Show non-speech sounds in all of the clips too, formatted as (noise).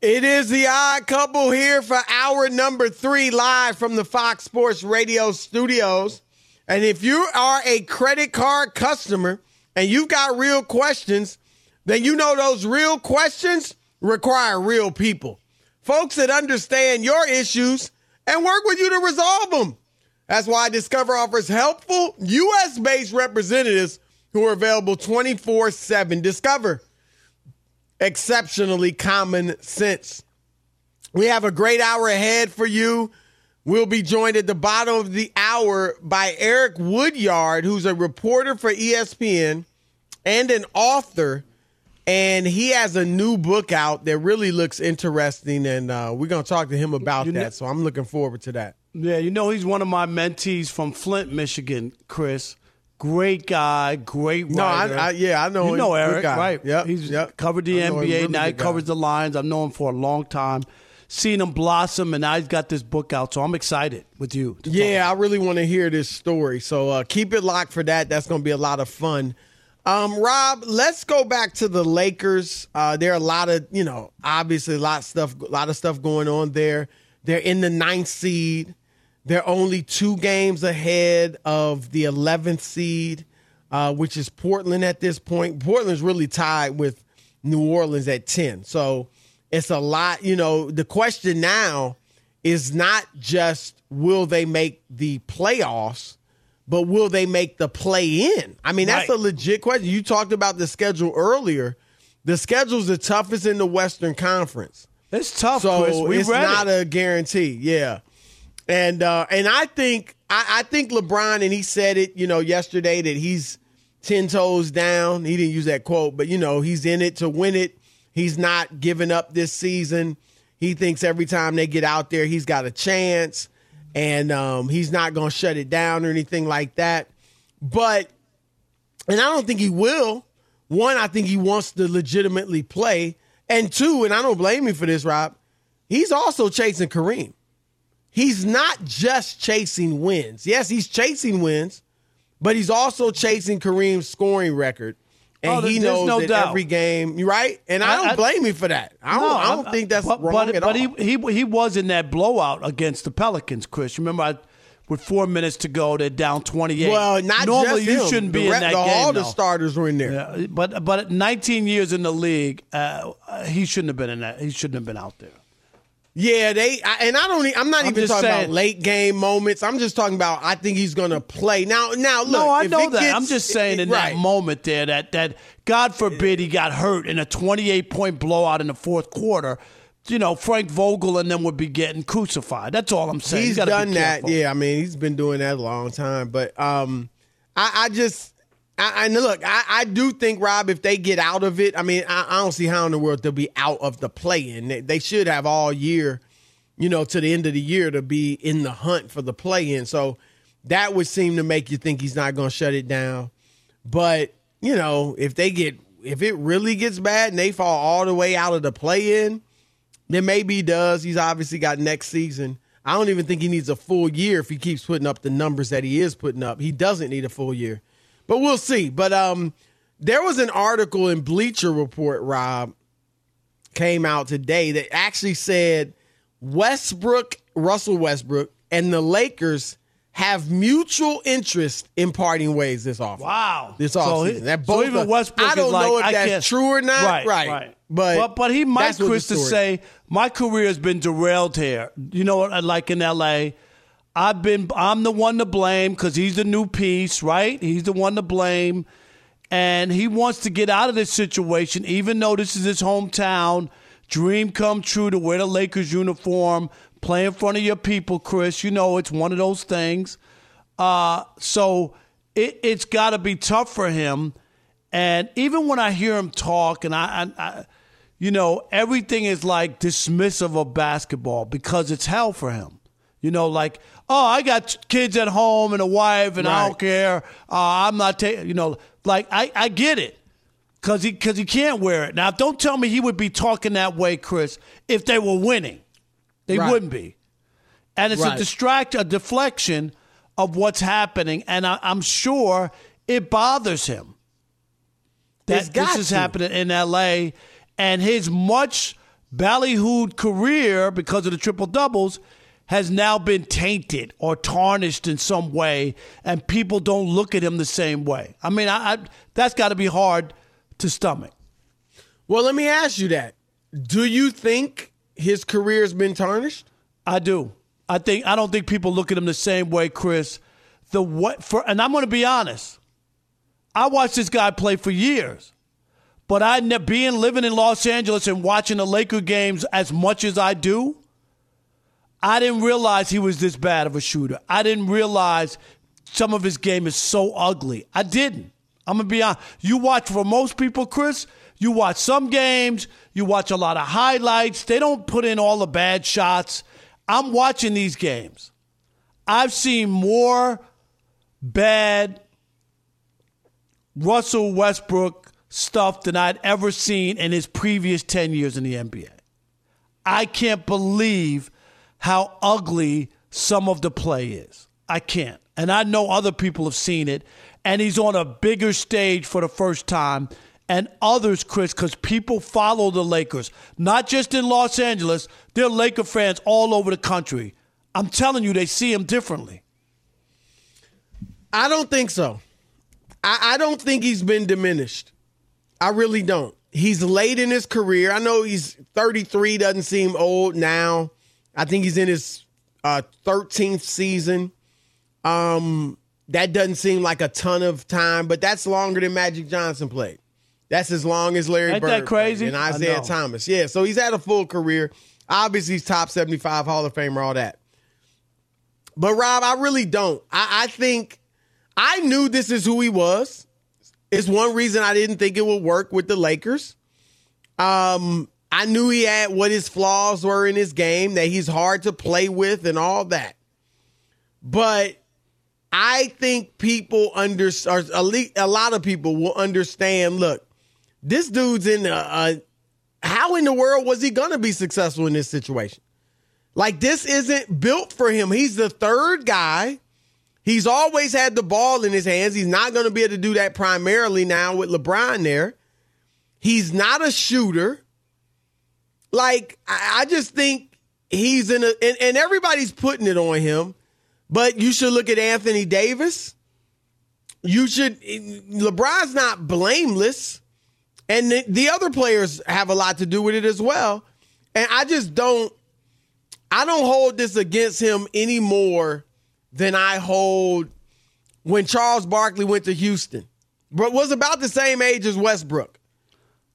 It is the odd couple here for hour number three, live from the Fox Sports Radio studios. And if you are a credit card customer and you've got real questions, then you know those real questions require real people. Folks that understand your issues and work with you to resolve them. That's why Discover offers helpful U.S. based representatives who are available 24 7. Discover exceptionally common sense. We have a great hour ahead for you. We'll be joined at the bottom of the hour by Eric Woodyard, who's a reporter for ESPN and an author. And he has a new book out that really looks interesting. And uh, we're going to talk to him about You that. know- so I'm looking forward to that. Yeah, you know he's one of my mentees from Flint, Michigan. Chris, great guy, great No, I, writer. I, yeah, I know you him. know Eric, guy. right? Yep. He's yep. covered the I NBA. really now he covers the Lions. I've known him for a long time. Seen him blossom, and now he's got this book out. So I'm excited with you. Yeah, I really want to hear this story. So uh, keep it locked for that. That's going to be a lot of fun. Um, Rob, let's go back to the Lakers. Uh, there are a lot of, you know, obviously a lot of stuff, a lot of stuff going on there. They're in the ninth seed. They're only two games ahead of the 11th seed, uh, which is Portland at this point. Portland's really tied with New Orleans at 10. So it's a lot. You know, the question now is not just will they make the playoffs, but will they make the play in? I mean, that's Right. a legit question. You talked about the schedule earlier. The schedule's the toughest in the Western Conference. It's tough, So it's not a guarantee. Yeah. And uh and I think I, I think LeBron and he said it, you know, yesterday that he's ten toes down. He didn't use that quote, but you know, he's in it to win it. He's not giving up this season. He thinks every time they get out there, he's got a chance, and um, he's not going to shut it down or anything like that. But, and I don't think he will. One, I think he wants to legitimately play, and two, and I don't blame him for this, Rob. He's also chasing Kareem. He's not just chasing wins. Yes, he's chasing wins, but he's also chasing Kareem's scoring record. And Oh, he knows no that doubt. every game, right? And I, I- don't I- blame him for that. I don't, No, I don't I- think that's but, wrong but, at but all. he he he was in that blowout against the Pelicans, Chris. Remember, I, with four minutes to go, they're down twenty eight. well, not normally just you shouldn't be in that the- game. All the starters were in there. Yeah, but but 19 years in the league, uh, he shouldn't have been in that. He shouldn't have been out there. Yeah, they I, and I don't. I'm not I'm even talking saying. about late game moments. I'm just talking about. I think he's going to play now. Now, look. no, I know that. gets- I'm just saying in right. that moment there that that God forbid he got hurt in a 28 point blowout in the fourth quarter. You know, Frank Vogel and them would be getting crucified. That's all I'm saying. He's, he's done that. Yeah, I mean, he's been doing that a long time. But um, I, I just, I, look, I, I do think Rob, if they get out of it, I mean, I, I don't see how in the world they'll be out of the play-in. They, they should have all year, you know, to the end of the year to be in the hunt for the play-in. So that would seem to make you think he's not going to shut it down. But you know, if they get, if it really gets bad and they fall all the way out of the play-in then maybe he does. He's obviously got next season. I don't even think he needs a full year if he keeps putting up the numbers that he is putting up. He doesn't need a full year. But we'll see. But um there was an article in Bleacher Report, Rob, came out today that actually said Westbrook, Russell Westbrook, and the Lakers have mutual interest in parting ways this off. Wow. This So offseason. he- that so even Westbrook I don't like, know if I that's true or not. Right, Right. right. But but but he might, that's what the Chris, to say my career has been derailed here. You know what? Like in L.A., I've been I'm the one to blame because he's the new piece, right? He's the one to blame, and he wants to get out of this situation, even though this is his hometown. Dream come true to wear the Lakers uniform, play in front of your people, Chris. You know it's one of those things. Uh, so it, it's got to be tough for him. And even when I hear him talk, and I, I, I you know, everything is like dismissive of basketball because it's hell for him. You know, like, oh, I got kids at home and a wife, and I don't care. Uh, I'm not taking. You know, like I, I get it because he because he can't wear it. Now, don't tell me he would be talking that way, Chris, if they were winning. They Right. wouldn't be, and it's a distract, a deflection of what's happening, and I, I'm sure it bothers him that this is to. happening in L.A. and his much ballyhooed career because of the triple doubles has now been tainted or tarnished in some way, and people don't look at him the same way. I mean, I, I that's got to be hard to stomach. Well, let me ask you that. Do you think his career's been tarnished? I do. I think I don't think people look at him the same way, Chris. The what for? And I'm going to be honest. I watched this guy play for years, but I being living in Los Angeles and watching the Laker games as much as I do, I didn't realize he was this bad of a shooter. I didn't realize some of his game is so ugly. I didn't. I'm gonna be honest. You watch for most people, Chris. You watch some games. You watch a lot of highlights. They don't put in all the bad shots. I'm watching these games. I've seen more bad Russell Westbrook stuff than I'd ever seen in his previous 10 years in the NBA. I can't believe how ugly some of the play is. I can't. And I know other people have seen it. And he's on a bigger stage for the first time. And others, Chris, because people follow the Lakers, not just in Los Angeles, they're Laker fans all over the country. I'm telling you, they see him differently. I don't think so. I, I don't think he's been diminished. I really don't. He's late in his career. I know he's 33, doesn't seem old now. I think he's in his uh, 13th season. Um, that doesn't seem like a ton of time, but that's longer than Magic Johnson played. That's as long as Larry Ain't Bird that crazy? and Isiah. Thomas. Yeah, so he's had a full career. Obviously, he's top 75 Hall of Famer, all that. But Rob, I really don't. I, I think I knew this is who he was. It's one reason I didn't think it would work with the Lakers. Um, I knew he had what his flaws were in his game, that he's hard to play with and all that. But I think people under or a lot of people will understand. Look, this dude's in a, a how in the world was he going to be successful in this situation? Like this isn't built for him. He's the third guy. He's always had the ball in his hands. He's not going to be able to do that primarily now with LeBron there. He's not a shooter. Like I, just think he's in a and, and everybody's putting it on him. But you should look at Anthony Davis. You should LeBron's not blameless. And the, the other players have a lot to do with it as well. And I just don't I don't hold this against him any more than I hold when Charles Barkley went to Houston. But was about the same age as Westbrook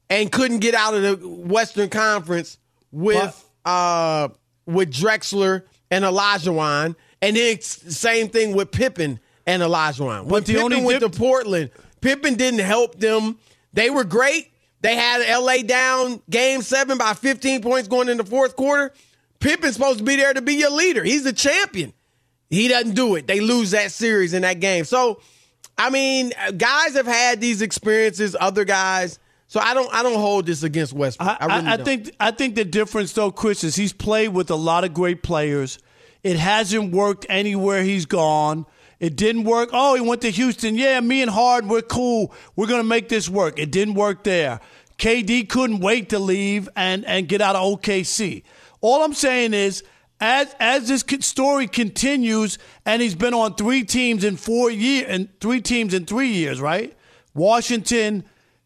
and couldn't get out of the Western Conference with uh with Drexler and Olajuwon. And then it's the same thing with Pippen and Olajuwon. When But the Pippen only went dip- to Portland, Pippen didn't help them. They were great. They had LA down game seven by 15 points going in the fourth quarter. Pippen's supposed to be there to be your leader. He's the champion. He doesn't do it. They lose that series in that game. So, I mean, guys have had these experiences, other guys. So I don't I don't hold this against Westbrook. I, I, really I, think I think the difference though, Chris, is he's played with a lot of great players. It hasn't worked anywhere he's gone. It didn't work. Oh, he went to Houston. Yeah, me and Hard, we're cool. We're gonna make this work. It didn't work there. KD couldn't wait to leave and and get out of OKC. All I'm saying is. As, as this story continues, and he's been on three teams in four years, and three teams in three years, right? Washington,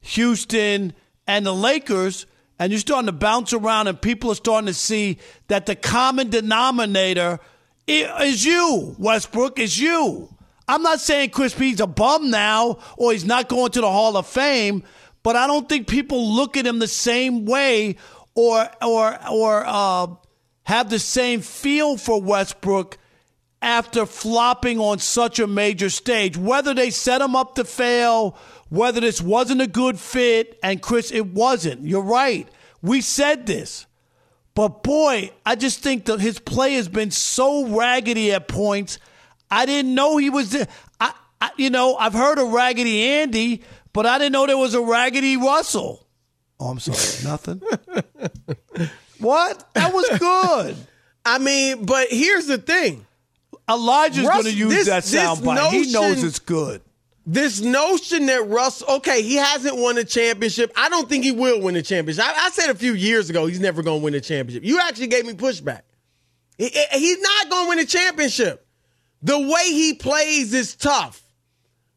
Houston, and the Lakers, and you're starting to bounce around, and people are starting to see that the common denominator is you, Westbrook, is you. I'm not saying Chris P's a bum now or he's not going to the Hall of Fame, but I don't think people look at him the same way or or or uh, have the same feel for Westbrook after flopping on such a major stage. Whether they set him up to fail, whether this wasn't a good fit, and Chris, it wasn't. You're right. We said this. But boy, I just think that his play has been so raggedy at points. I didn't know he was. I, I, you know, I've heard of Raggedy Andy, but I didn't know there was a Raggedy Russell. Oh, I'm sorry, (laughs) nothing. what? That was good. I mean, but here's the thing. Elijah's going to use this- that soundbite. He knows it's good. This notion that Russ, okay, he hasn't won a championship. I don't think he will win a championship. I, I said a few years ago he's never going to win a championship. You actually gave me pushback. He- he's not going to win a championship. The way he plays is tough.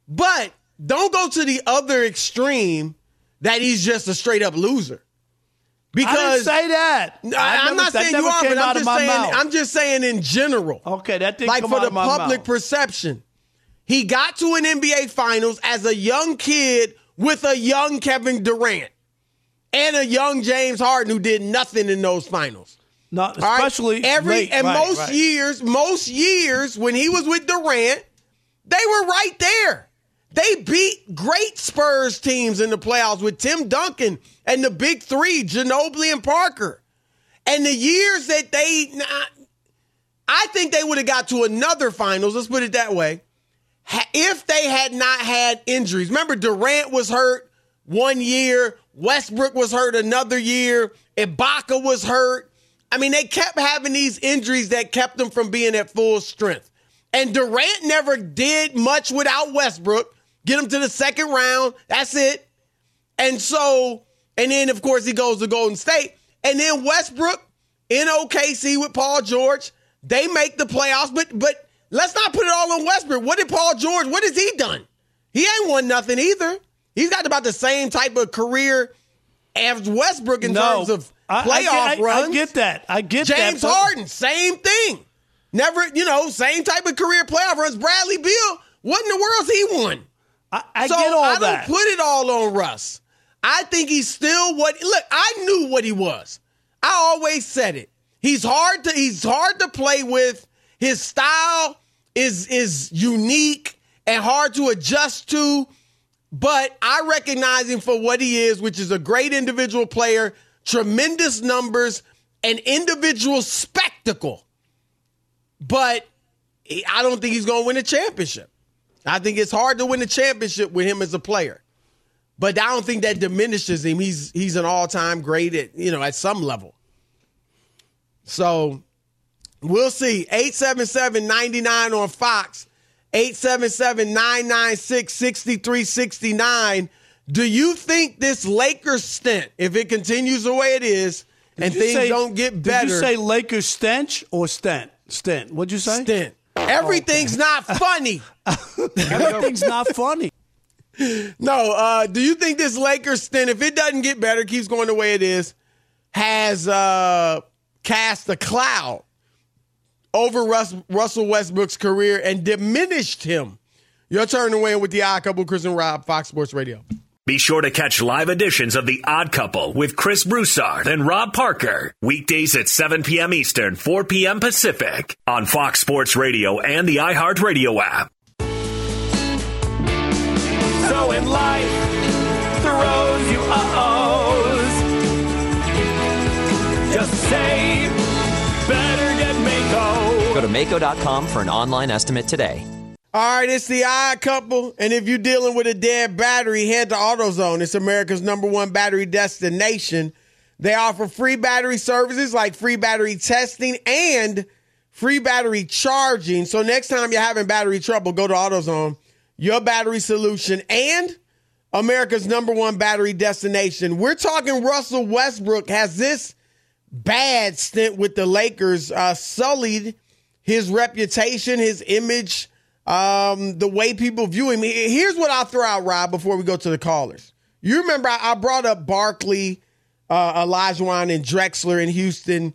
But don't go to the other extreme that he's just a straight up loser. I didn't Because say that. I, I am not saying you are, but I'm just saying mouth. I'm just saying in general. Okay, that didn't like come for the public mouth. perception. He got to an NBA Finals as a young kid with a young Kevin Durant and a young James Harden who did nothing in those finals. Not All right? especially every late, and right, most right. years, most years when he was with Durant, they were right there. They beat great Spurs teams in the playoffs with Tim Duncan and the big three, Ginobili and Parker. And the years that they, I think they would have got to another finals. Let's put it that way. If they had not had injuries, remember Durant was hurt one year, Westbrook was hurt another year, Ibaka was hurt. I mean, they kept having these injuries that kept them from being at full strength. And Durant never did much without Westbrook. Get him to the second round. That's it. And so, and then of course he goes to Golden State. And then Westbrook in OKC with Paul George, they make the playoffs. But but let's not put it all on Westbrook. What did Paul George? What has he done? He ain't won nothing either. He's got about the same type of career as Westbrook in no, terms of I- I playoff I, runs. I get that. I get that. James Harden, same thing. Never, you know, same type of career playoff runs. Bradley Beal, what in the world's he won? I, I so get all I that. don't put it all on Russ. I think he's still what look, I knew what he was. I always said it. He's hard to he's hard to play with. His style is is unique and hard to adjust to. But I recognize him for what he is, which is a great individual player, tremendous numbers, an individual spectacle. But I don't think he's going to win a championship. I think it's hard to win a championship with him as a player. But I don't think that diminishes him. He's he's an all-time great at, you know, at some level. So we'll see. 877-99 on Fox. 877-996-6369. Do you think this Lakers stint, if it continues the way it is, and Did you things say- don't get better, Did you say Lakers stench or stent? Stent. What'd you say? Stent. Everything's not funny. (laughs) (laughs) Everything's not funny. No, uh, do you think this Lakers stint, if it doesn't get better, keeps going the way it is, has uh, cast a cloud over Russ, Russell Westbrook's career and diminished him? Your turn to win with the odd couple, Chris and Rob, Fox Sports Radio. Be sure to catch live editions of The Odd Couple with Chris Broussard and Rob Parker. Weekdays at 7 p.m. Eastern, 4 p.m. Pacific on Fox Sports Radio and the iHeartRadio app. Life, throws you uh-ohs. Just say, better get Maaco. Go to Maaco.com for an online estimate today. All right, it's the odd couple. And if you're dealing with a dead battery, head to AutoZone. It's America's number one battery destination. They offer free battery services like free battery testing and free battery charging. So next time you're having battery trouble, go to AutoZone, your battery solution, and America's number one battery destination. We're talking Russell Westbrook has this bad stint with the Lakers uh, sullied his reputation, his image, um, the way people view him. Here's what I'll throw out, Rob, before we go to the callers. You remember I, brought up Barkley, uh, and Drexler in Houston.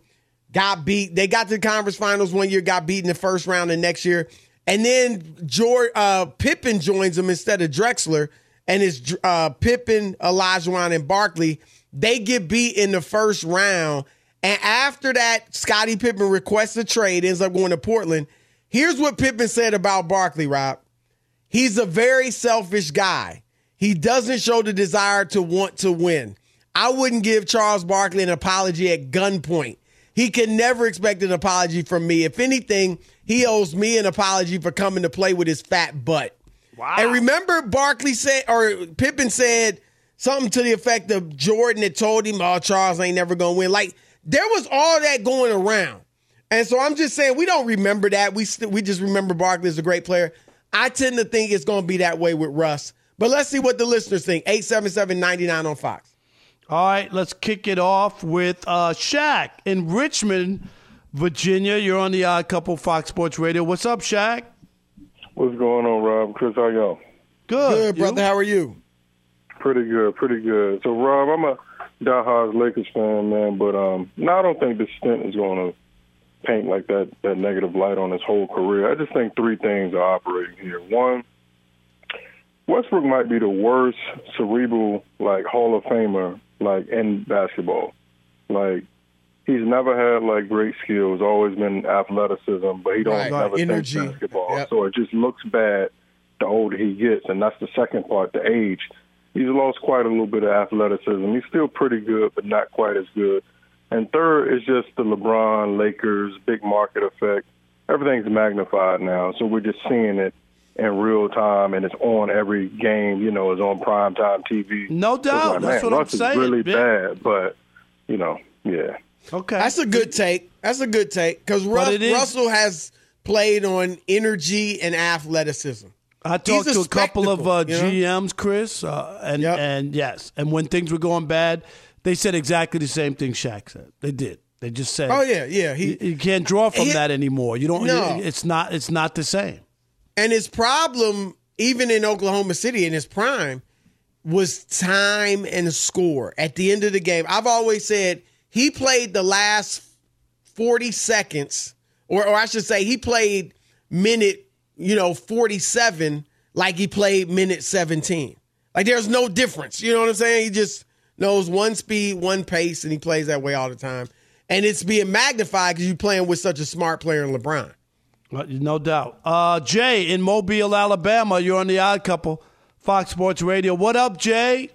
Got beat. They got to the conference finals one year, got beat in the first round the next year. And then George, uh, Pippen joins them instead of Drexler. And it's uh, Pippen, Olajuwon, and Barkley. They get beat in the first round. And after that, Scottie Pippen requests a trade, ends up going to Portland. Here's what Pippen said about Barkley, Rob. He's a very selfish guy. He doesn't show the desire to want to win. I wouldn't give Charles Barkley an apology at gunpoint. He can never expect an apology from me. If anything, he owes me an apology for coming to play with his fat butt. Wow. And remember, Barkley said, or Pippen said something to the effect of Jordan had told him, "Oh, Charles ain't never gonna win." Like there was all that going around, and so I'm just saying we don't remember that. We st- we just remember Barkley as a great player. I tend to think it's gonna be that way with Russ. But let's see what the listeners think. 877-99 on Fox. All right, let's kick it off with uh, Shaq in Richmond, Virginia. You're on the Odd Couple Fox Sports Radio. What's up, Shaq? What's going on, Rob? Chris, how y'all? Good, Good, brother. You? How are you? Pretty good, pretty good. So, Rob, I'm a diehard Lakers fan, man, but um, no, I don't think this stint is going to paint like that that negative light on his whole career. I just think three things are operating here. One, Westbrook might be the worst cerebral like Hall of Famer like in basketball. Like he's never had like great skills, always been athleticism, but he don't Right. never think Energy. basketball. Yep. So it just looks bad the older he gets, and that's the second part, the age. He's lost quite a little bit of athleticism. He's still pretty good, but not quite as good. And third is just the LeBron, Lakers, big market effect. Everything's magnified now, so we're just seeing it in real time, and it's on every game. You know, it's on primetime TV. No So doubt. like, That's what Russ I'm saying. Really bad, but you know, yeah. Okay. That's a good take. That's a good take because is- Russell has played on energy and athleticism. I talked to a couple of uh, you know? GMs, Chris, uh, and Yep. and yes, and when things were going bad, they said exactly the same thing Shaq said. They did. They just said, Oh yeah, yeah. He you, you can't draw from He- that anymore. You don't. No. It's not. It's not the same. and his problem, even in Oklahoma City in his prime, was time and score at the end of the game. I've always said he played the last forty seconds, or or I should say, he played minute, you know, forty seven like he played minute seventeen. Like there's no difference. You know what I'm saying? He just knows one speed, one pace, and he plays that way all the time. And it's being magnified because you're playing with such a smart player in LeBron. No doubt. Uh, Jay in Mobile, Alabama. You're on the Odd Couple, Fox Sports Radio. What up, Jay?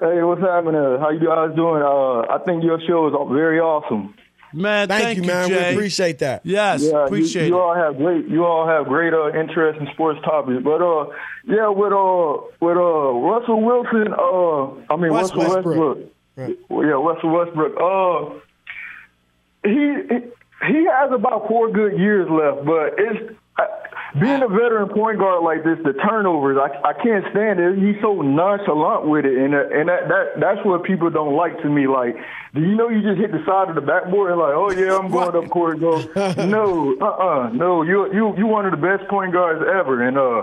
Hey, what's happening? How you guys doing? Uh, I think your show is very awesome. Man, Thank, thank, you, man. Jay. We appreciate that. Yes, Yeah, appreciate you, you it. all have great, you all have great uh, interest in sports topics. But uh, yeah, with uh, with uh, Russell Wilson, uh, I mean Russ Russell Westbrook. Westbrook. Well, yeah, Russell Westbrook. Uh, he he has about four good years left, but it's being a veteran point guard like this. The turnovers, I I can't stand it. He's so nonchalant with it, and uh, and that, that that's what people don't like to me. Like, do you know you just hit the side of the backboard and like, oh yeah, I'm going up court. Go, (laughs) no, uh, uh no, you you you one of the best point guards ever, and uh.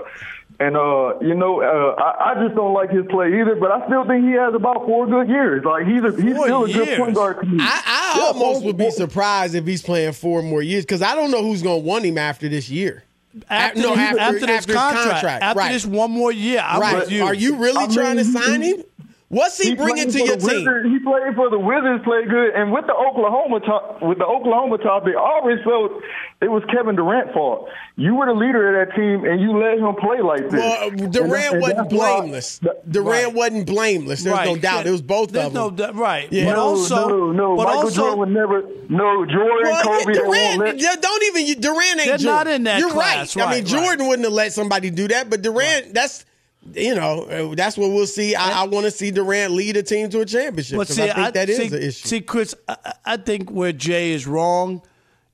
And uh, you know, uh, I, I just don't like his play either. But I still think he has about four good years. Like he's a, he's Four still a good point guard to me. I, I Yeah, almost four- would be surprised if he's playing four more years because I don't know who's going to want him after this year. After, no, this- after- after this after contract, contract, after right. this one more year, I'm right? with you. Are you really I mean, trying to sign him? What's he, He bringing played to for your the team? Wizards, he played for the Wizards, played good, and with the Oklahoma top, with the Oklahoma topic, I always felt it was Kevin Durant's fault. You were the leader of that team, and you let him play like this. Well, uh, And Durant that- and wasn't that's why- blameless. that- Durant Right. wasn't blameless. There's no doubt. It was both There's of them. no right. Yeah. But no, also, no, no. but Michael also, Jordan would never. No, Jordan, Well, Kobe, yeah, won't Durant, let. don't even. Durant ain't They're Jordan. not in that You're class. right. I mean, Jordan right. wouldn't have let somebody do that, but Durant, that's. You know, uh, that's what we'll see. I, I want to see Durant lead a team to a championship. But see, I think that is an issue. See, Chris, I, I think where Jay is wrong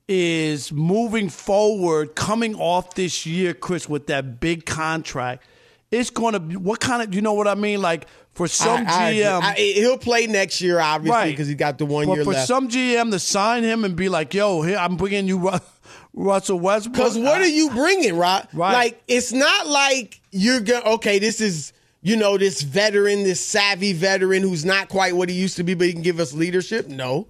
is moving forward, coming off this year, Chris, with that big contract. It's going to be what kind of, you know what I mean? Like for some I- I. GM, I- he'll play next year, obviously, Right. because he got the one but year for left. some GM to sign him and be like, "Yo, here I'm bringing you (laughs) Russell Westbrook," Because what I- are you bringing, right? Right. Like it's not like you're going. Okay, this is you know this veteran, this savvy veteran who's not quite what he used to be, but he can give us leadership. No,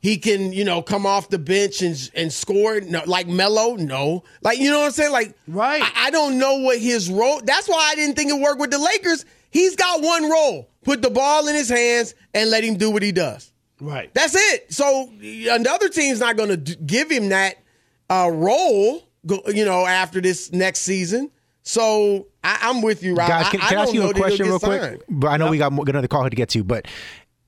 he can you know come off the bench and and score. No, like Melo. No, like you know what I'm saying. Like Right. I, I don't know what his role. That's why I didn't think it worked with the Lakers. He's got one role: put the ball in his hands and let him do what he does. right? That's it. So another team's not going to give him that uh, role, go- you know, after this next season. So I, I'm with you, Rob. Guys, I- can, I can I, ask you a question real quick? signed. But I know we got more- another call here to get to, but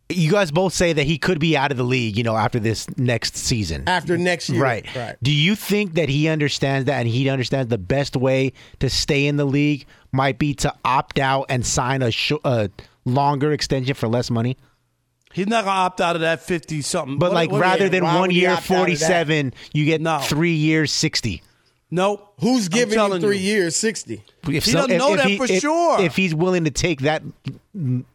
you guys both say that he could be out of the league, you know, after this next season. After next year. Right. Right. Do you think that he understands that and he understands the best way to stay in the league might be to opt out and sign a, sh- a longer extension for less money? He's not gonna opt out of that fifty something. But What- like what- rather than one year opt out of that? 47, you get No. 3 years 60. Nope. Who's I'm giving you three years, 60? If He doesn't know that for if- sure. If he's willing to take that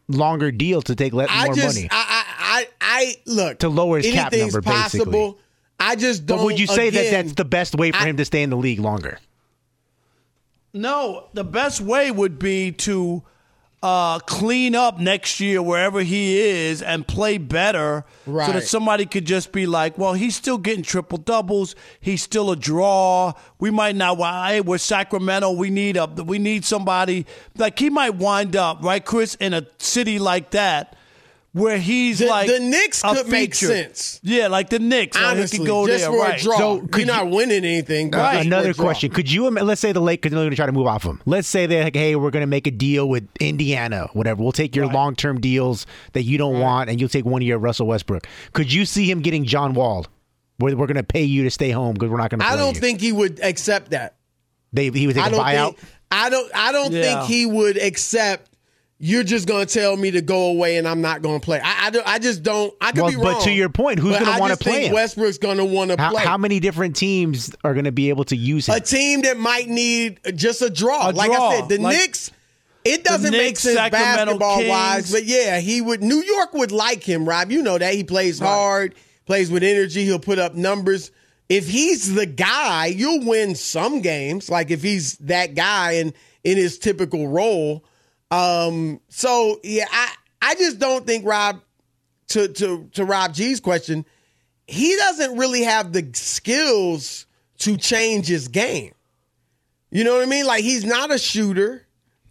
longer deal to take le- I more just, money. I, I, I, I, look. To lower his cap anything's number, possible. basically. I just don't. but would you say that that's the best way for I- him to stay in the league longer? No, the best way would be to uh, clean up next year wherever he is and play better so that somebody could just be like, well, he's still getting triple doubles. He's still a draw. We might not. Well, hey, we're Sacramento. We need a. We need somebody like he might wind up right, Chris, in a city like that. Where he's The- like the Knicks a could make sense. yeah, like the Knicks. like, he honestly, could go just there, for right? a draw. So, You're could not you- winning anything. but just for a another question: Could you? Let's say the Lakers they're going to try to move off him. Let's say they're like, "Hey, we're going to make a deal with Indiana, whatever. We'll take your long-term deals that you don't want, and you'll take one year of Russell Westbrook." Could you see him getting John Wall? Where we're going to pay you to stay home because we're not going to. I don't you. think he would accept that. they, he would take I a don't buyout. think. I don't. I don't Yeah. think he would accept. You're just going to tell me to go away and I'm not going to play. I, I, don't- I just don't. I could Well, be wrong. but to your point, who's gonna wanna play think him? Westbrook's going to want to play. how many different teams are going to be able to use him? a team that might need just a draw. A like draw. I said, the Like Knicks. It doesn't make sense Sacramento basketball wise, but yeah, he would. New York would like him, Rob. You know that he plays hard, plays with energy. He'll put up numbers. If he's the guy, you'll win some games. Like if he's that guy and in his typical role. Um. So yeah, I I just don't think Rob. To to to Rob G's question, he doesn't really have the skills to change his game. You know what I mean? Like he's not a shooter.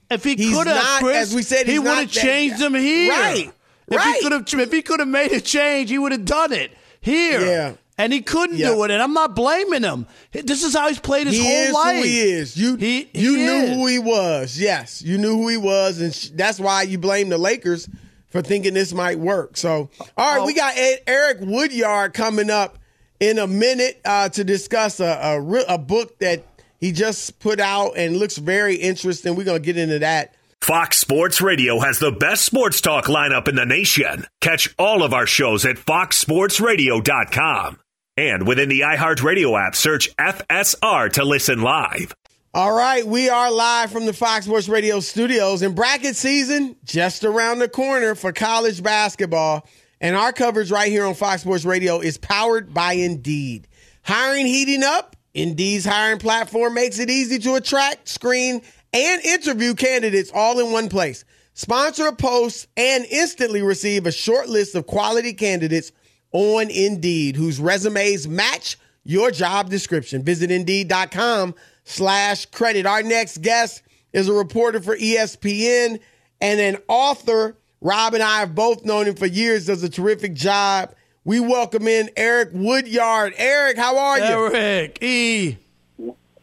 If he could have, as we said, he would have changed him here. Right, If right. he could have, if he could have made a change, he would have done it here. Yeah. And he couldn't Yeah. do it, and I'm not blaming him. This is how he's played his he whole is life. who he is. You He- you he knew is. who he was. Yes, you knew who he was, and sh- that's why you blame the Lakers for thinking this might work. So, all right, we got Ed- Eric Woodyard coming up in a minute uh, to discuss a, a re- a book that he just put out and looks very interesting. We're gonna get into that. Fox Sports Radio has the best sports talk lineup in the nation. Catch all of our shows at foxsportsradio.com. And within the iHeartRadio app, search FSR to listen live. All right, we are live from the Fox Sports Radio studios, and bracket season just around the corner for college basketball. And our coverage right here on Fox Sports Radio is powered by Indeed. Hiring heating up? Indeed's hiring platform makes it easy to attract, screen, and interview candidates all in one place. Sponsor a post and instantly receive a short list of quality candidates on Indeed whose resumes match your job description. Visit Indeed.com slash credit. Our next guest is a reporter for ESPN and an author. Rob and I have both known him for years, does a terrific job. We welcome in Eric Woodyard. Eric, how are you? Eric E.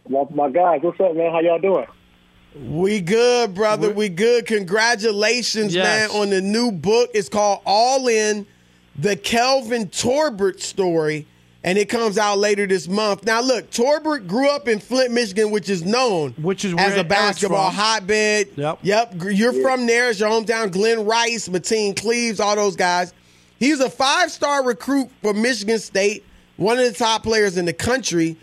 My, my guys, what's up, man? How y'all doing? We good, brother. We good. Congratulations, Yes. man, on the new book. It's called All In, the Kelvin Torbert story, and it comes out later this month. Now, look, Torbert grew up in Flint, Michigan, which is known Which is as where a basketball hotbed. Yep. Yep. You're from there. It's your hometown. Glen Rice, Mateen Cleaves, all those guys. He's a five star recruit for Michigan State, one of the top players in the country,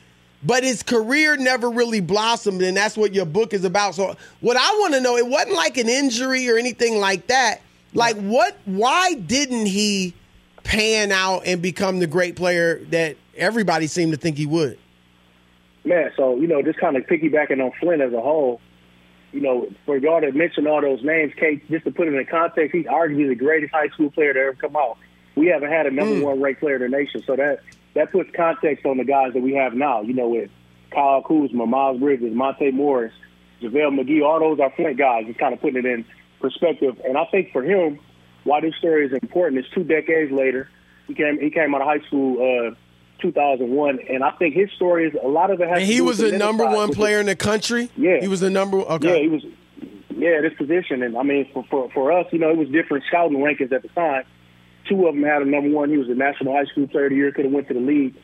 but his career never really blossomed, and that's what your book is about. So, what I want to know, it wasn't like an injury or anything like that. Like, what, why didn't he pan out and become the great player that everybody seemed to think he would? Man, so, you know, just kind of piggybacking on Flint as a whole, you know, for y'all to mention all those names, Kate, just to put it in context, he's arguably the greatest high school player to ever come out. We haven't had a number mm. one ranked player in the nation, so that that puts context on the guys that we have now. You know, with Kyle Kuzma, Miles Bridges, Monte Morris, JaVale McGee, all those are Flint guys. Just kind of putting it in perspective. And I think for him, why this story is important is two decades later, he came he came out of high school, uh, 2001, and I think his story is a lot of it has. And he was the number one player in the country? Yeah. He was the number okay. yeah, he was. Yeah, this position, and I mean, for, for for us, you know, it was different scouting rankings at the time. Two of them had a number one. He was the National High School Player of the Year. Could have went to the league.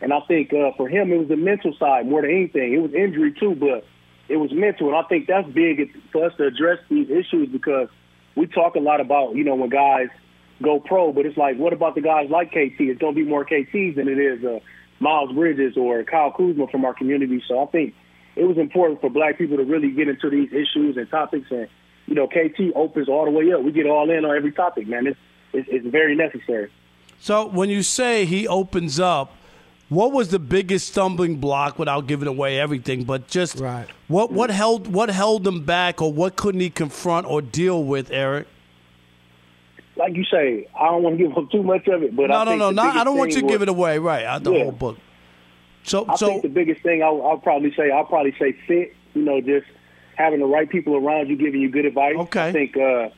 And I think uh, for him, it was the mental side more than anything. It was injury too, but it was mental. And I think that's big for us to address these issues because we talk a lot about, you know, when guys go pro, but it's like, what about the guys like KT? It's going to be more KTs than it is uh, Miles Bridges or Kyle Kuzma from our community. So I think it was important for black people to really get into these issues and topics. And, you know, KT opens all the way up. We get all in on every topic, man. It's, it's, it's very necessary. So when you say he opens up, what was the biggest stumbling block without giving away everything, but just Right. what what held what held him back or what couldn't he confront or deal with, Eric? Like you say, I don't want to give up too much of it, but no, I no, think no, the no. I don't want you thing to give it away, right? uh, The Yeah. whole book. So I so think the biggest thing I'll, I'll probably say I'll probably say fit. You know, just having the right people around you giving you good advice. Okay. I think uh,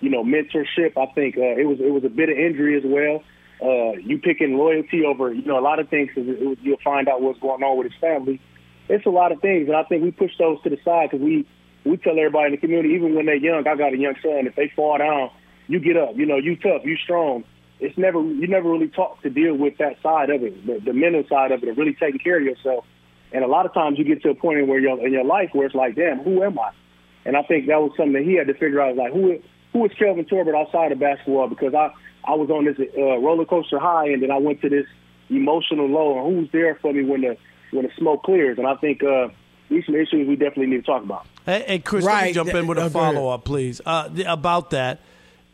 you know mentorship. I think uh, it was it was a bit of injury as well. Uh, you picking loyalty over you know a lot of things. 'cause it, it, you'll find out what's going on with his family. It's a lot of things, and I think we push those to the side because we we tell everybody in the community, even when they're young. I got a young son. If they fall down, you get up. You know, you tough, you strong. It's never you never really talk to deal with that side of it, the, the mental side of it, of really taking care of yourself. And a lot of times you get to a point in where you're in your life where it's like, damn, who am I? And I think that was something that he had to figure out. Like, who who is Kelvin Torbert outside of basketball? Because I I was on this uh, roller coaster high, and then I went to this emotional low. And who's there for me when the when the smoke clears? And I think uh, these some issues we definitely need to talk about. Hey, hey Chris, let me jump in with a follow up, please, uh, th- about that.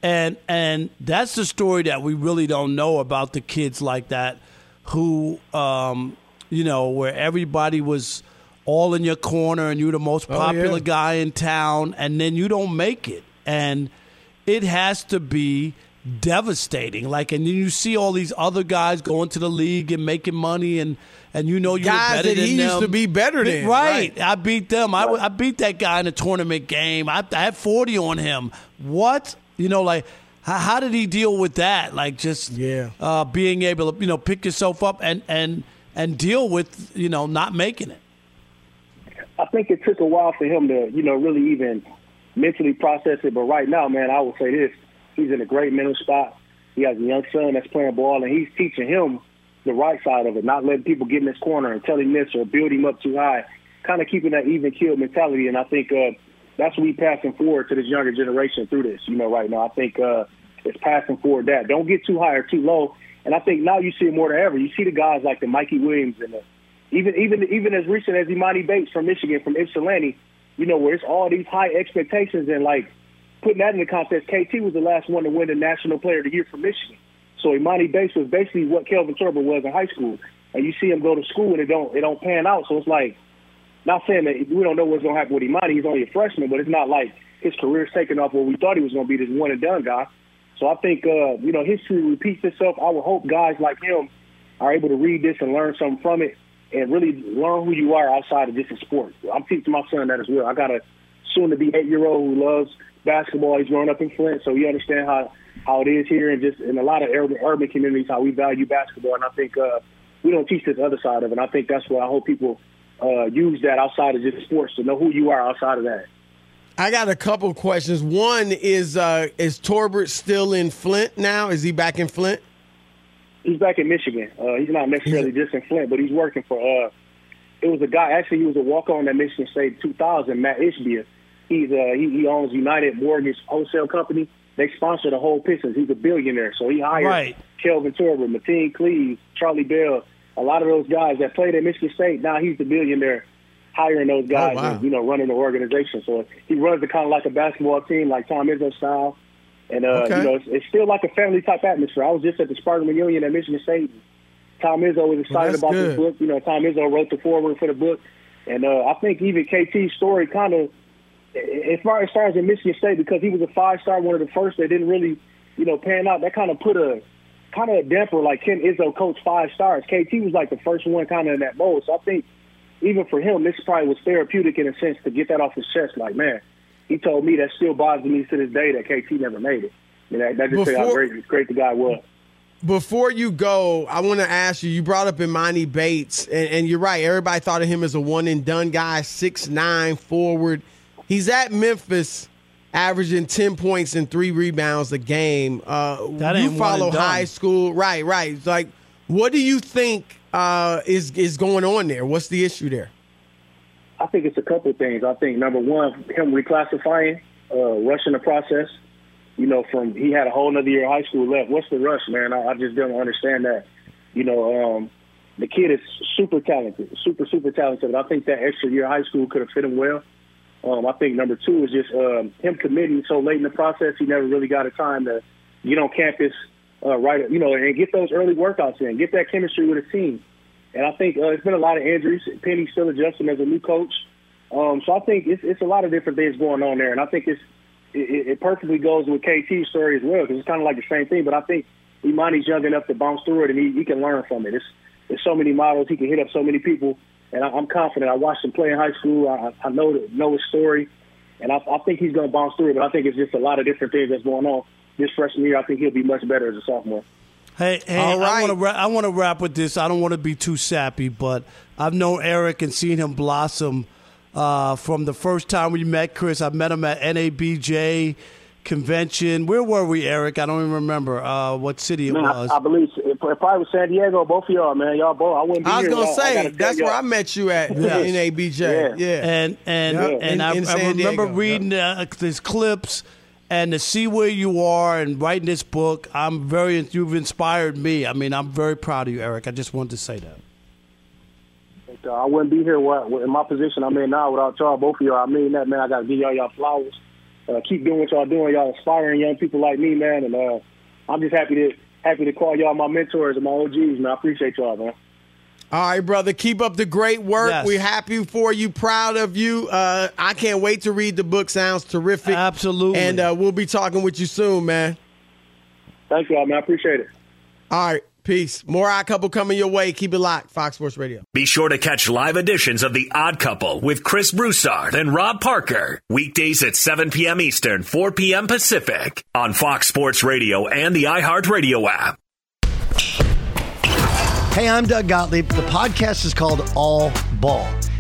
And and that's the story that we really don't know about the kids like that, who, um, you know, where everybody was all in your corner and you're the most Oh, popular yeah. guy in town, and then you don't make it, and it has to be devastating. Like, and then you see all these other guys going to the league and making money, and and you know you're Guys better that than he them. used to be better than, right? right. I beat them. I, I beat that guy in a tournament game. I, I had 40 on him. What? You know, like, how, how did he deal with that? Like, just Yeah. uh, being able to, you know, pick yourself up and, and, and deal with, you know, not making it. I think it took a while for him to, you know, really even mentally process it. But right now, man, I will say this: he's in a great mental spot. He has a young son that's playing ball, and he's teaching him the right side of it, not letting people get in his corner and tell him this or build him up too high. Kind of keeping that even kill mentality, and I think uh, that's what we passing forward to this younger generation through this. You know, right now, I think uh, it's passing forward that don't get too high or too low. And I think now you see it more than ever. You see the guys like the Mikey Williams and the even even even as recent as Emoni Bates from Michigan, from Ypsilanti, you know, where it's all these high expectations and like putting that in the context, KT was the last one to win the National Player of the Year for Michigan. So Emoni Bates was basically what Kelvin Torbert was in high school. And you see him go to school and it don't it don't pan out. So it's like not saying that we don't know what's gonna happen with Emoni, he's only a freshman, but it's not like his career's taking off where we thought he was gonna be this one and done guy. So I think uh, you know, history repeats itself. I would hope guys like him are able to read this and learn something from it and really learn who you are outside of just a sport. I'm teaching my son that as well. I got a soon to be eight year old who loves basketball. He's grown up in Flint, so he understands how how it is here and just in a lot of urban urban communities how we value basketball. And I think uh, we don't teach this other side of it. And I think that's why I hope people uh, use that outside of just sports to know who you are outside of that. I got a couple questions. One is uh, is Torbert still in Flint now? Is he back in Flint? he's back in Michigan. Uh, he's not necessarily just in Flint, but he's working for. Uh, it was a guy. Actually, he was a walk on at Michigan State 2000. Mat Ishbia. He's uh, he, he owns United Mortgage Wholesale Company. They sponsor the whole Pistons. He's a billionaire, so he hired Right. Kelvin Torbert, Mateen Cleave, Charlie Bell, a lot of those guys that played at Michigan State. Now he's the billionaire hiring those guys wow. and you know running the organization. So he runs it kind of like a basketball team, like Tom Izzo style. And uh, Okay. you know, it's, it's still like a family type atmosphere. I was just at the Spartan reunion at Michigan State. Tom Izzo was excited that's about this book. You know, Tom Izzo wrote the foreword for the book, and uh, I think even KT's story kind of, as far as far as in Michigan State, because he was a five star, one of the first that didn't really, you know, pan out. That kind of put a kind of a damper. Like Ken Izzo coached five stars. KT was like the first one kind of in that mold. So I think even for him, this probably was therapeutic in a sense to get that off his chest. Like, man, he told me that still bothers me to this day that KT never made it. You know, that just say how Before- great, great the guy was. Before you go, I want to ask you. You brought up Emoni Bates, and, and you're right. Everybody thought of him as a one and done guy, six nine forward. He's at Memphis. averaging 10 points and three rebounds a game. Uh, That you ain't one follow high school, right? Right. It's like, what do you think uh, is is going on there? What's the issue there? I think it's a couple of things. I think number one, him reclassifying, uh, rushing the process. You know, from he had a whole another year of high school left. What's the rush, man? I, I just don't understand that. You know, um, the kid is super talented, super super talented. I think that extra year of high school could have fit him well. Um, I think number two is just um, him committing so late in the process. He never really got a time to get on campus, uh, right? You know, and get those early workouts in, get that chemistry with a team. And I think uh, it's been a lot of injuries. Penny's still adjusting as a new coach. Um, so I think it's, it's a lot of different things going on there. And I think it's, it, it perfectly goes with KT's story as well because it's kind of like the same thing. But I think Emoni's young enough to bounce through it and he, he can learn from it. It's, there's so many models. He can hit up so many people. And I, I'm confident. I watched him play in high school. I, I know the, know his story. And I, I think he's going to bounce through it. But I think it's just a lot of different things that's going on. This freshman year, I think he'll be much better as a sophomore. Hey, hey, All I want to ra- I want to wrap with this. I don't want to be too sappy, but I've known Eric and seen him blossom uh, from the first time we met Chris. I met him at NABJ convention. Where were we, Eric? I don't even remember uh, what city it Man, was. I, I believe it, it probably was San Diego. Both of y'all, man. Y'all both. I wouldn't be I was here. gonna Y'all- I say that's where y'all. I met you at (laughs) Yes. NABJ. Yeah. Yeah, and and Yeah. and In- I, in I remember Diego, reading uh, these clips and to see where you are and writing this book. I'm very you've inspired me. I mean, I'm very proud of you, Eric. I just wanted to say that. Uh, I wouldn't be here in my position I'm in now without y'all. Both of y'all. I mean that, man. I got to give y'all y'all flowers. Uh, keep doing what y'all doing. Y'all inspiring young people like me, man. And uh, I'm just happy to happy to call y'all my mentors and my OGs, man. I appreciate y'all, man. All right, brother. Keep up the great work. Yes. We're happy for you, proud of you. Uh, I can't wait to read the book. Sounds terrific. Absolutely. And uh, we'll be talking with you soon, man. Thank y'all, man. I appreciate it. All right. Peace. More Odd Couple coming your way. Keep it locked. Fox Sports Radio. Be sure to catch live editions of The Odd Couple with Chris Broussard and Rob Parker. Weekdays at 7 p.m. Eastern, 4 p.m. Pacific on Fox Sports Radio and the iHeartRadio app. Hey, I'm Doug Gottlieb. The podcast is called All Ball.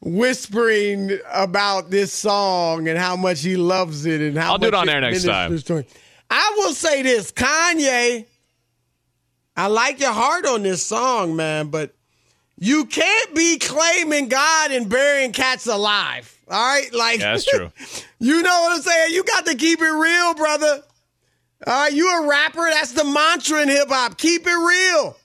whispering about this song and how much he loves it and how I'll do it on air next time. I will say this, Kanye. I like your heart on this song, man, but you can't be claiming God and burying cats alive. All right, like Yeah, that's true. (laughs) you know what I'm saying? You got to keep it real, brother. All right, you a rapper. That's the mantra in hip hop. Keep it real.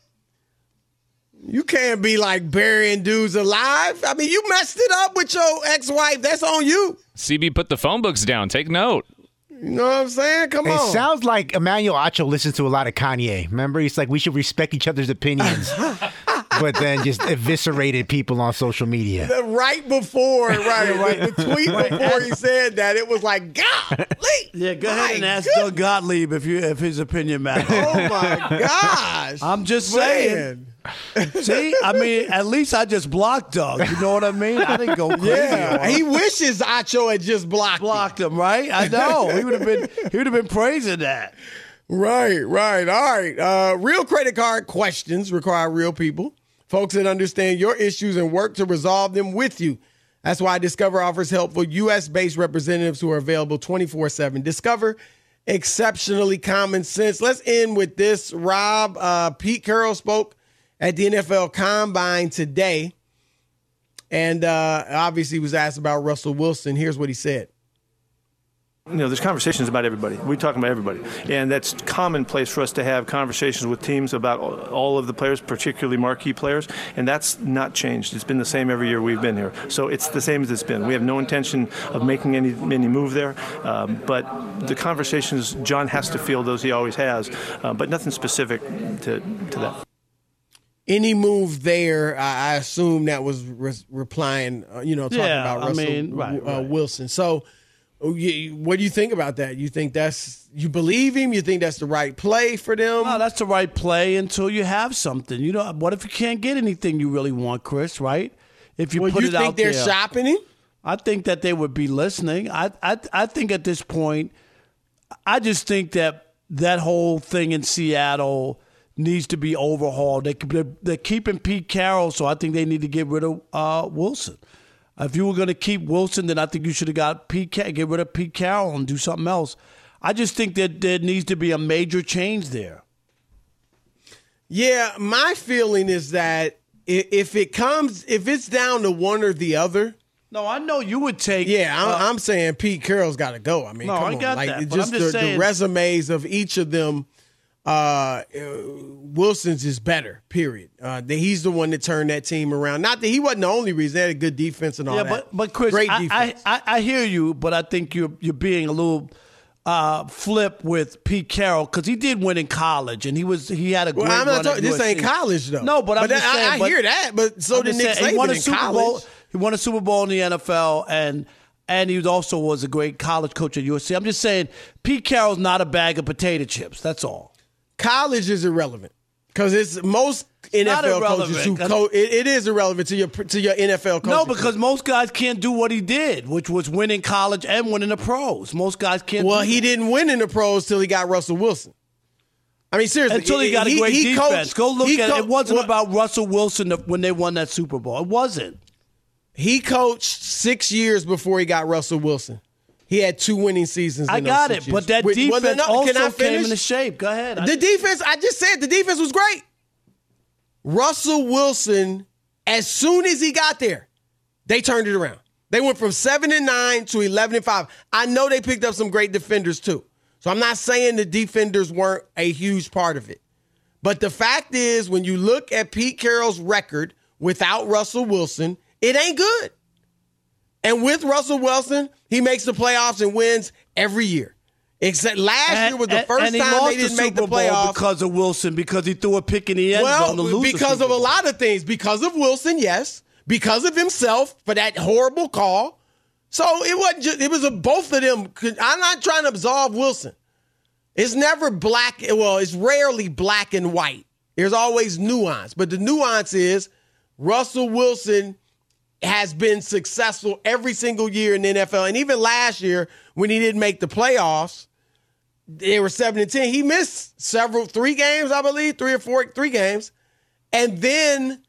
You can't be like burying dudes alive. I mean, you messed it up with your ex-wife. That's on you. CB put the phone books down. Take note. You know what I'm saying? Come It on. sounds like Emmanuel Acho listens to a lot of Kanye. Remember, he's like, we should respect each other's opinions, (laughs) but then just eviscerated people on social media. The- right before, right, (laughs) right. The tweet before he said that, it was like, golly. Yeah, go ahead and My ask Doug Gottlieb if you if his opinion matters. Oh my (laughs) gosh. I'm just saying. Man. (laughs) See, I mean, at least I just blocked Doug. You know what I mean? I didn't go crazy. Yeah, him. he wishes Acho had just blocked. him. blocked him, right? I know. He would have been he would have been praising that. Right, right. All right. Uh, real credit card questions require real people, folks that understand your issues and work to resolve them with you. That's why Discover offers helpful U.S. based representatives who are available 24 7. Discover exceptionally common sense. Let's end with this. Rob, uh, Pete Carroll spoke at the NFL Combine today and uh, obviously was asked about Russell Wilson. Here's what he said. You know, there's conversations about everybody. We talk about everybody, and that's commonplace for us to have conversations with teams about all- of the players, particularly marquee players, and that's not changed. It's been the same every year we've been here, so it's the same as it's been. We have no intention of making any any move there, um, but the conversations John has to feel those he always has, uh, but nothing specific to to that. Any move there, I, I assume that was re- replying, uh, you know, talking Yeah, about I Russell mean, right, uh, right. Wilson. So Oh, What do you think about that? You think that's you believe him? You think that's the right play for them? No, that's the right play until you have something. You know, what if you can't get anything you really want, Chris? Right? If you well, put you it think out they're there, shopping him? I think that they would be listening. I, I, I think at this point, I just think that that whole thing in Seattle needs to be overhauled. They, they're, they're keeping Pete Carroll, so I think they need to get rid of uh, Wilson. If you were going to keep Wilson, then I think you should have got Pete, get rid of Pete Carroll and do something else. I just think that there needs to be a major change there. Yeah, my feeling is that if it comes, if it's down to one or the other. No, I know you would take. Yeah, I'm, uh, I'm saying Pete Carroll's got to go. I mean, No, come I on, got like that, just, I'm just the, the resumes of each of them. Uh, uh, Wilson's is better. Period. Uh, that he's the one that turned that team around. Not that he wasn't the only reason. They had a good defense and all yeah, that. but but Chris, great I, defense. I, I, I hear you, but I think you're you're being a little uh, flip with Pete Carroll because he did win in college and he was he had a great Well, I'm not talking- this ain't college, though. No, but I'm But just I- saying. I but- hear that, but so I'm did Nick saying, He won a Super Bowl. He won a Super Bowl in the NFL and. And he was also was a great college coach at USC. I'm just saying, Pete Carroll's not a bag of potato chips. That's all. College is irrelevant because it's most NFL coaches who coach. it, it is irrelevant to your to your NFL coaches. No, because most guys can't do what he did, which was win in college and win in the pros. Most guys can't. well, he that. didn't win in the pros till he got Russell Wilson. I mean, seriously, until he got a great he defense. coached- Go look at it. co- It wasn't well, about Russell Wilson when they won that Super Bowl. It wasn't. He coached six years before he got Russell Wilson. He had two winning seasons. I got it, but that Wait, well, defense no, also I came into shape. Go ahead. I- The defense, I just said the defense was great. Russell Wilson, as soon as he got there, they turned it around. They went from seven and nine to eleven and five. I know they picked up some great defenders too. So I'm not saying the defenders weren't a huge part of it. But the fact is, when you look at Pete Carroll's record without Russell Wilson, it ain't good. And with Russell Wilson, he makes the playoffs and wins every year. Except last year was the first and he time they didn't the make the playoffs because of Wilson because he threw a pick in the end zone well, the because of a lot of things. Because of Wilson, yes. Because of himself for that horrible call. So it wasn't just, it was a, both of them. I'm not trying to absolve Wilson. It's never black. Well, it's rarely black and white. There's always nuance. But the nuance is Russell Wilson has been successful every single year in the NFL. And even last year, when he didn't make the playoffs, they were seven and ten. He missed several, three games, I believe, three or four, three games, and then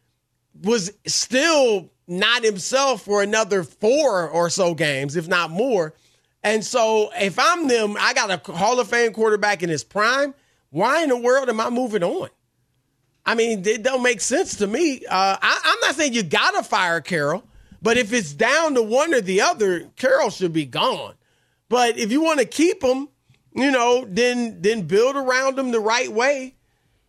was still not himself for another four or so games, if not more. And so, if I'm them, I got a Hall of Fame quarterback in his prime. Why in the world am I moving on? I mean, it don't make sense to me. Uh, I, I'm not saying you gotta fire Carroll, but if it's down to one or the other, Carroll should be gone. But if you want to keep him, you know, then then build around him the right way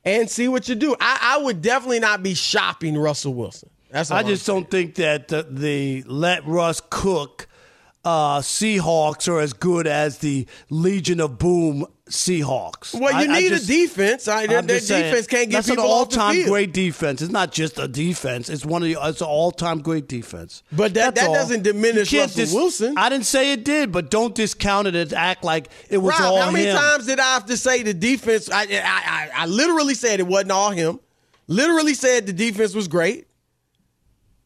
and see what you do. I, I would definitely not be shopping Russell Wilson. That's I just don't think that the, the let Russ cook uh, Seahawks are as good as the Legion of Boom Seahawks. Well, you I- I need just- a defense. I, their their saying, defense can't get that's people an all-time great defense. It's not just a defense. It's one of the. It's an all-time great defense. But that- That's that all. doesn't diminish You can't Wilson. I didn't say it did, but don't discount it and act like it was Rob, all how many him. times did I have to say the defense? I, I, I, I literally said it wasn't all him. Literally said the defense was great.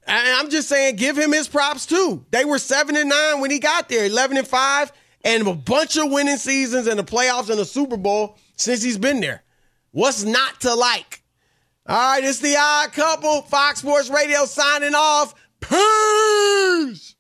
And I'm just saying, give him his props too. They were seven and nine when he got there, eleven and five, and a bunch of winning seasons and the playoffs and the Super Bowl since he's been there. What's not to like? All right, it's the odd couple. Fox Sports Radio signing off. Peace.